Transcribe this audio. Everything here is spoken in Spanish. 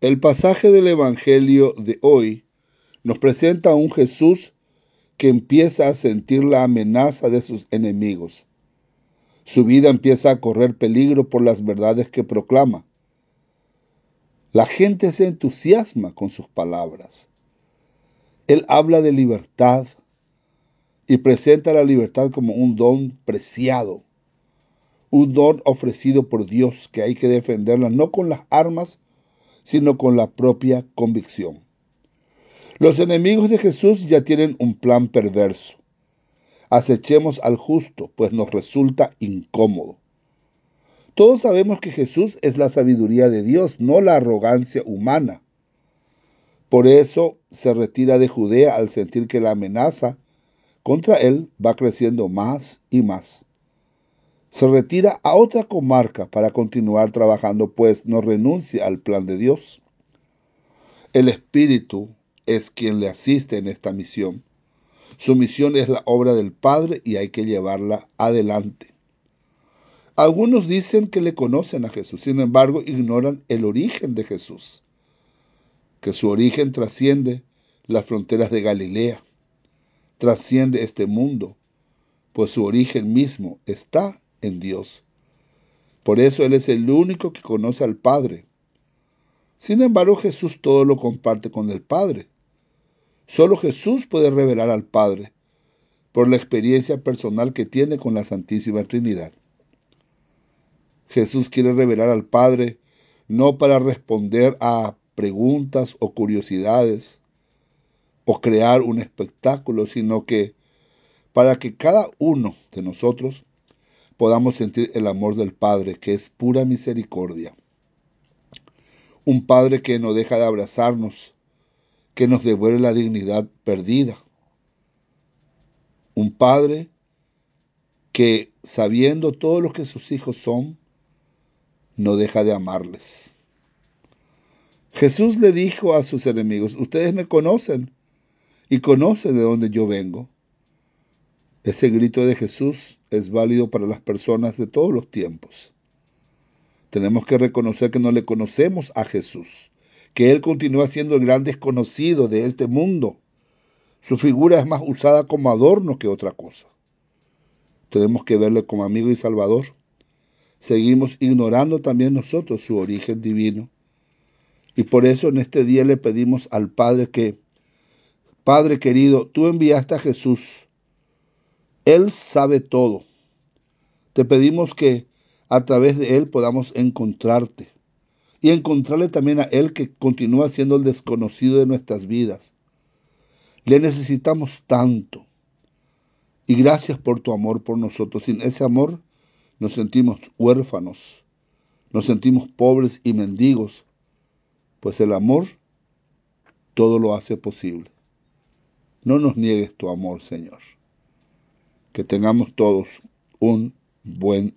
El pasaje del Evangelio de hoy nos presenta a un Jesús que empieza a sentir la amenaza de sus enemigos. Su vida empieza a correr peligro por las verdades que proclama. La gente se entusiasma con sus palabras. Él habla de libertad y presenta la libertad como un don preciado, un don ofrecido por Dios que hay que defenderla no con las armas, sino con la propia convicción. Los enemigos de Jesús ya tienen un plan perverso. Acechemos al justo, pues nos resulta incómodo. Todos sabemos que Jesús es la sabiduría de Dios, no la arrogancia humana. Por eso se retira de Judea al sentir que la amenaza contra él va creciendo más y más. Se retira a otra comarca para continuar trabajando, pues no renuncia al plan de Dios. El Espíritu es quien le asiste en esta misión. Su misión es la obra del Padre y hay que llevarla adelante. Algunos dicen que le conocen a Jesús, sin embargo ignoran el origen de Jesús, que su origen trasciende las fronteras de Galilea, trasciende este mundo, pues su origen mismo está en Dios. Por eso Él es el único que conoce al Padre. Sin embargo, Jesús todo lo comparte con el Padre. Solo Jesús puede revelar al Padre por la experiencia personal que tiene con la Santísima Trinidad. Jesús quiere revelar al Padre no para responder a preguntas o curiosidades o crear un espectáculo, sino que para que cada uno de nosotros podamos sentir el amor del Padre, que es pura misericordia. Un Padre que no deja de abrazarnos, que nos devuelve la dignidad perdida. Un Padre que, sabiendo todo lo que sus hijos son, no deja de amarles. Jesús le dijo a sus enemigos, ustedes me conocen y conocen de dónde yo vengo. Ese grito de Jesús es válido para las personas de todos los tiempos. Tenemos que reconocer que no le conocemos a Jesús, que Él continúa siendo el gran desconocido de este mundo. Su figura es más usada como adorno que otra cosa. Tenemos que verle como amigo y salvador. Seguimos ignorando también nosotros su origen divino. Y por eso en este día le pedimos al Padre que, Padre querido, tú enviaste a Jesús él sabe todo. Te pedimos que a través de Él podamos encontrarte y encontrarle también a Él que continúa siendo el desconocido de nuestras vidas. Le necesitamos tanto. Y gracias por tu amor por nosotros. Sin ese amor nos sentimos huérfanos, nos sentimos pobres y mendigos, pues el amor todo lo hace posible. No nos niegues tu amor, Señor. Que tengamos todos un buen